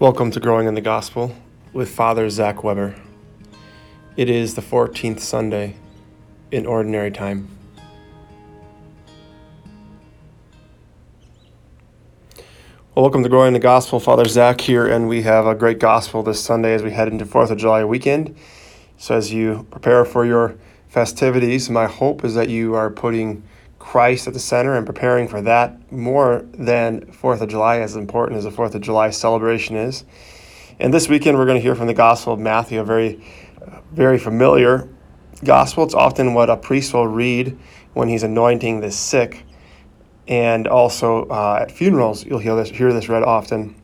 Welcome to Growing in the Gospel with Father Zach Weber. It is the 14th Sunday in Ordinary Time. Well, welcome to Growing in the Gospel. Father Zach here, and we have a great gospel this Sunday as we head into 4th of July weekend. So, as you prepare for your festivities, my hope is that you are putting Christ at the center and preparing for that more than 4th of July, as important as the 4th of July celebration is. And this weekend, we're going to hear from the Gospel of Matthew, a very, very familiar gospel. It's often what a priest will read when he's anointing the sick. And also uh, at funerals, you'll hear this, hear this read often.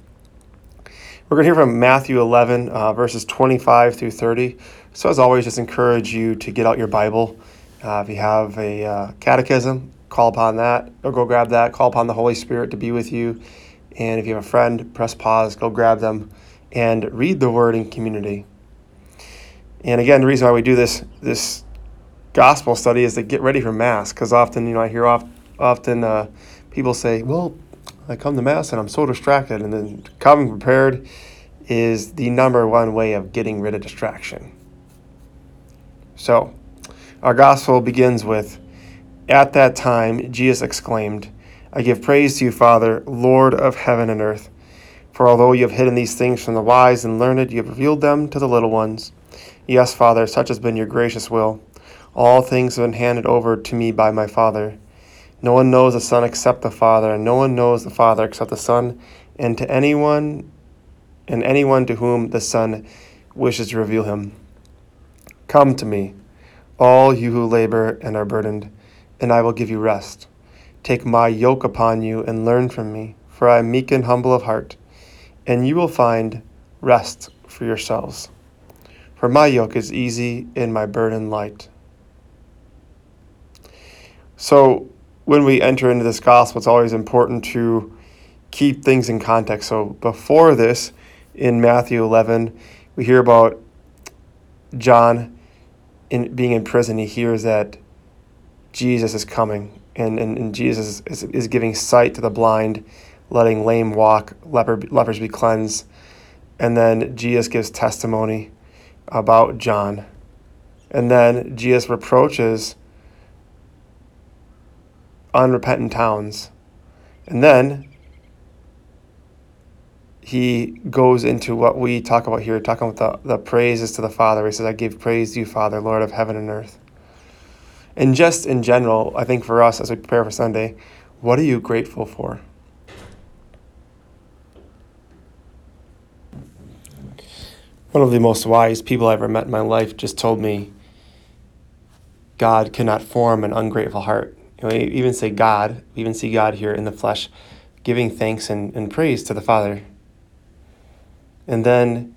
We're going to hear from Matthew 11, uh, verses 25 through 30. So, as always, just encourage you to get out your Bible. Uh, if you have a uh, catechism, call upon that or go grab that. Call upon the Holy Spirit to be with you. And if you have a friend, press pause, go grab them, and read the word in community. And again, the reason why we do this this gospel study is to get ready for Mass, because often, you know, I hear oft, often uh, people say, "Well, I come to Mass and I'm so distracted," and then coming prepared is the number one way of getting rid of distraction. So, our gospel begins with at that time, Jesus exclaimed, I give praise to you, Father, Lord of heaven and earth. For although you have hidden these things from the wise and learned, you have revealed them to the little ones. Yes, Father, such has been your gracious will. All things have been handed over to me by my Father. No one knows the Son except the Father, and no one knows the Father except the Son, and to anyone and anyone to whom the Son wishes to reveal him. Come to me, all you who labor and are burdened and I will give you rest. Take my yoke upon you and learn from me, for I am meek and humble of heart, and you will find rest for yourselves. For my yoke is easy and my burden light. So, when we enter into this gospel, it's always important to keep things in context. So, before this, in Matthew 11, we hear about John in, being in prison. He hears that Jesus is coming, and, and, and Jesus is, is giving sight to the blind, letting lame walk, leper, lepers be cleansed. And then Jesus gives testimony about John. And then Jesus reproaches unrepentant towns. And then he goes into what we talk about here, talking about the, the praises to the Father. He says, I give praise to you, Father, Lord of heaven and earth. And just in general, I think for us as we prepare for Sunday, what are you grateful for? One of the most wise people I ever met in my life just told me God cannot form an ungrateful heart. You know, we even say God, we even see God here in the flesh, giving thanks and, and praise to the Father. And then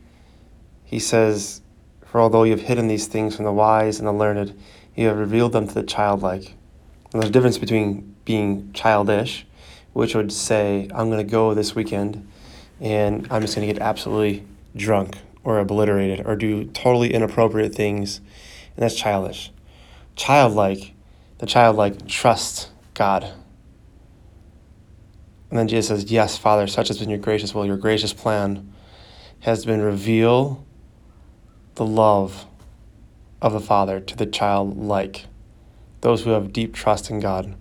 he says, For although you have hidden these things from the wise and the learned, you have revealed them to the childlike. And there's a difference between being childish, which would say, I'm going to go this weekend and I'm just going to get absolutely drunk or obliterated or do totally inappropriate things, and that's childish. Childlike, the childlike trusts God. And then Jesus says, Yes, Father, such has been your gracious will, your gracious plan has been reveal the love of the Father to the child like those who have deep trust in God.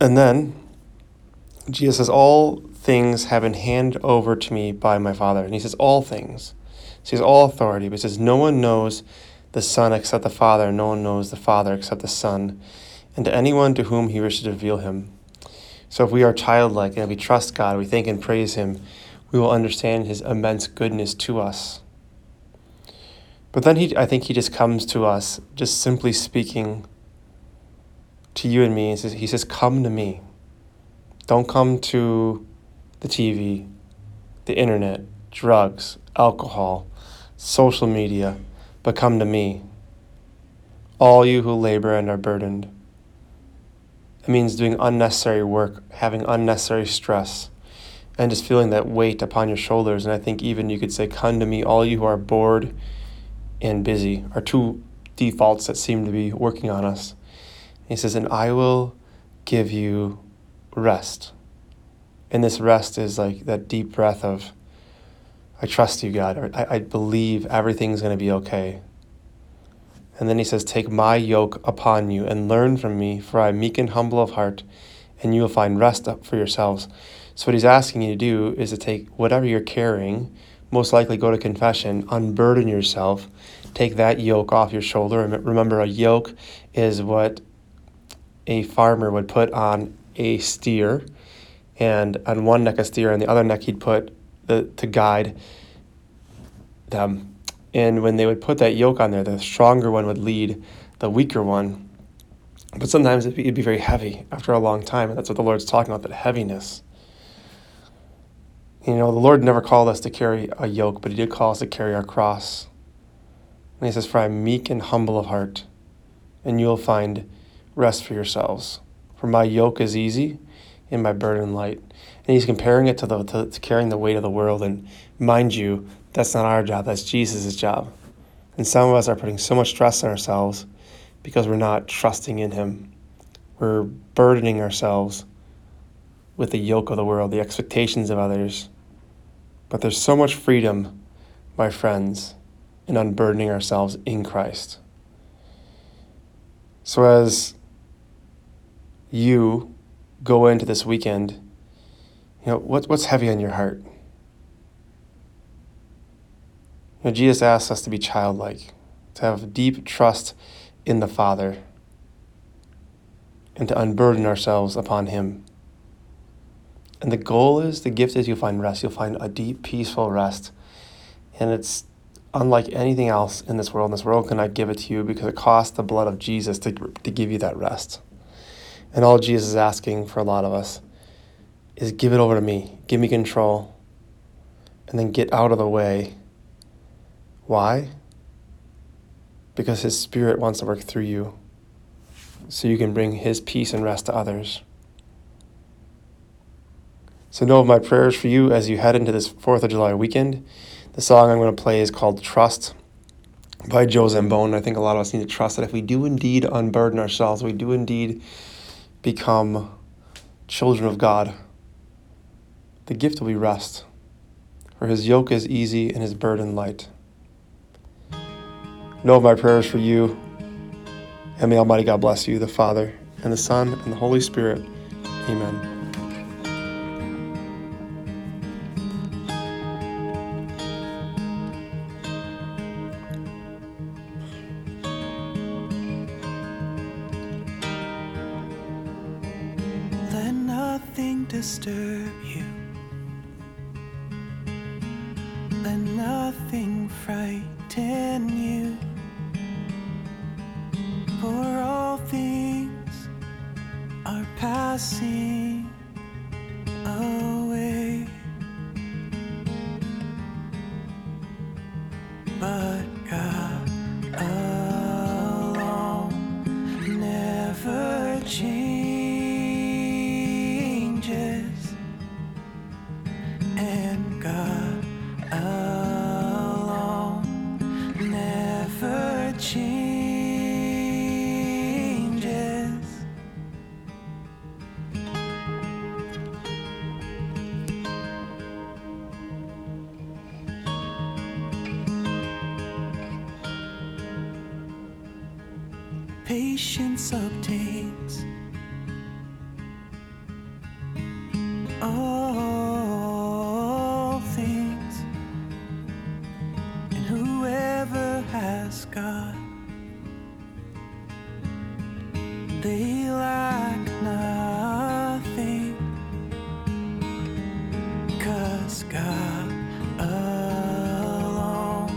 And then Jesus says, All things have been handed over to me by my Father. And he says, All things. So he has all authority, but he says, No one knows the Son except the Father, and no one knows the Father except the Son, and to anyone to whom he wishes to reveal him. So if we are childlike and we trust God, we thank and praise him, we will understand his immense goodness to us. But then he, I think he just comes to us, just simply speaking to you and me. He says, he says, Come to me. Don't come to the TV, the internet, drugs, alcohol, social media, but come to me. All you who labor and are burdened. It means doing unnecessary work, having unnecessary stress, and just feeling that weight upon your shoulders. And I think even you could say, Come to me, all you who are bored and busy are two defaults that seem to be working on us. He says, And I will give you rest. And this rest is like that deep breath of, I trust you, God, or I, I believe everything's going to be okay. And then he says, Take my yoke upon you and learn from me, for I am meek and humble of heart, and you will find rest up for yourselves. So, what he's asking you to do is to take whatever you're carrying, most likely go to confession, unburden yourself, take that yoke off your shoulder. And remember, a yoke is what a farmer would put on a steer, and on one neck a steer, and the other neck he'd put the to guide them. And when they would put that yoke on there, the stronger one would lead the weaker one. But sometimes it'd be, it'd be very heavy after a long time, and that's what the Lord's talking about that heaviness. You know, the Lord never called us to carry a yoke, but He did call us to carry our cross. And He says, For I am meek and humble of heart, and you will find rest for yourselves. For my yoke is easy and my burden light. And He's comparing it to, the, to, to carrying the weight of the world. And mind you, that's not our job, that's Jesus' job. And some of us are putting so much stress on ourselves because we're not trusting in Him. We're burdening ourselves with the yoke of the world, the expectations of others. But there's so much freedom, my friends, in unburdening ourselves in Christ. So as you go into this weekend, you know, what, what's heavy on your heart? You know, Jesus asks us to be childlike, to have deep trust in the Father, and to unburden ourselves upon Him. And the goal is, the gift is you'll find rest. You'll find a deep, peaceful rest. And it's unlike anything else in this world. And this world cannot give it to you because it costs the blood of Jesus to, to give you that rest. And all Jesus is asking for a lot of us is give it over to me. Give me control. And then get out of the way. Why? Because his spirit wants to work through you so you can bring his peace and rest to others. So, know of my prayers for you as you head into this 4th of July weekend. The song I'm going to play is called Trust by Joe Zambone. I think a lot of us need to trust that if we do indeed unburden ourselves, we do indeed become children of God, the gift will be rest. For his yoke is easy and his burden light. Know of my prayers for you, and may Almighty God bless you, the Father, and the Son, and the Holy Spirit. Amen. Disturb you. Let nothing frighten you. For all things are passing patience obtains. All things, and whoever has God, they lack nothing, cause God. Alone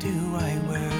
do I worry?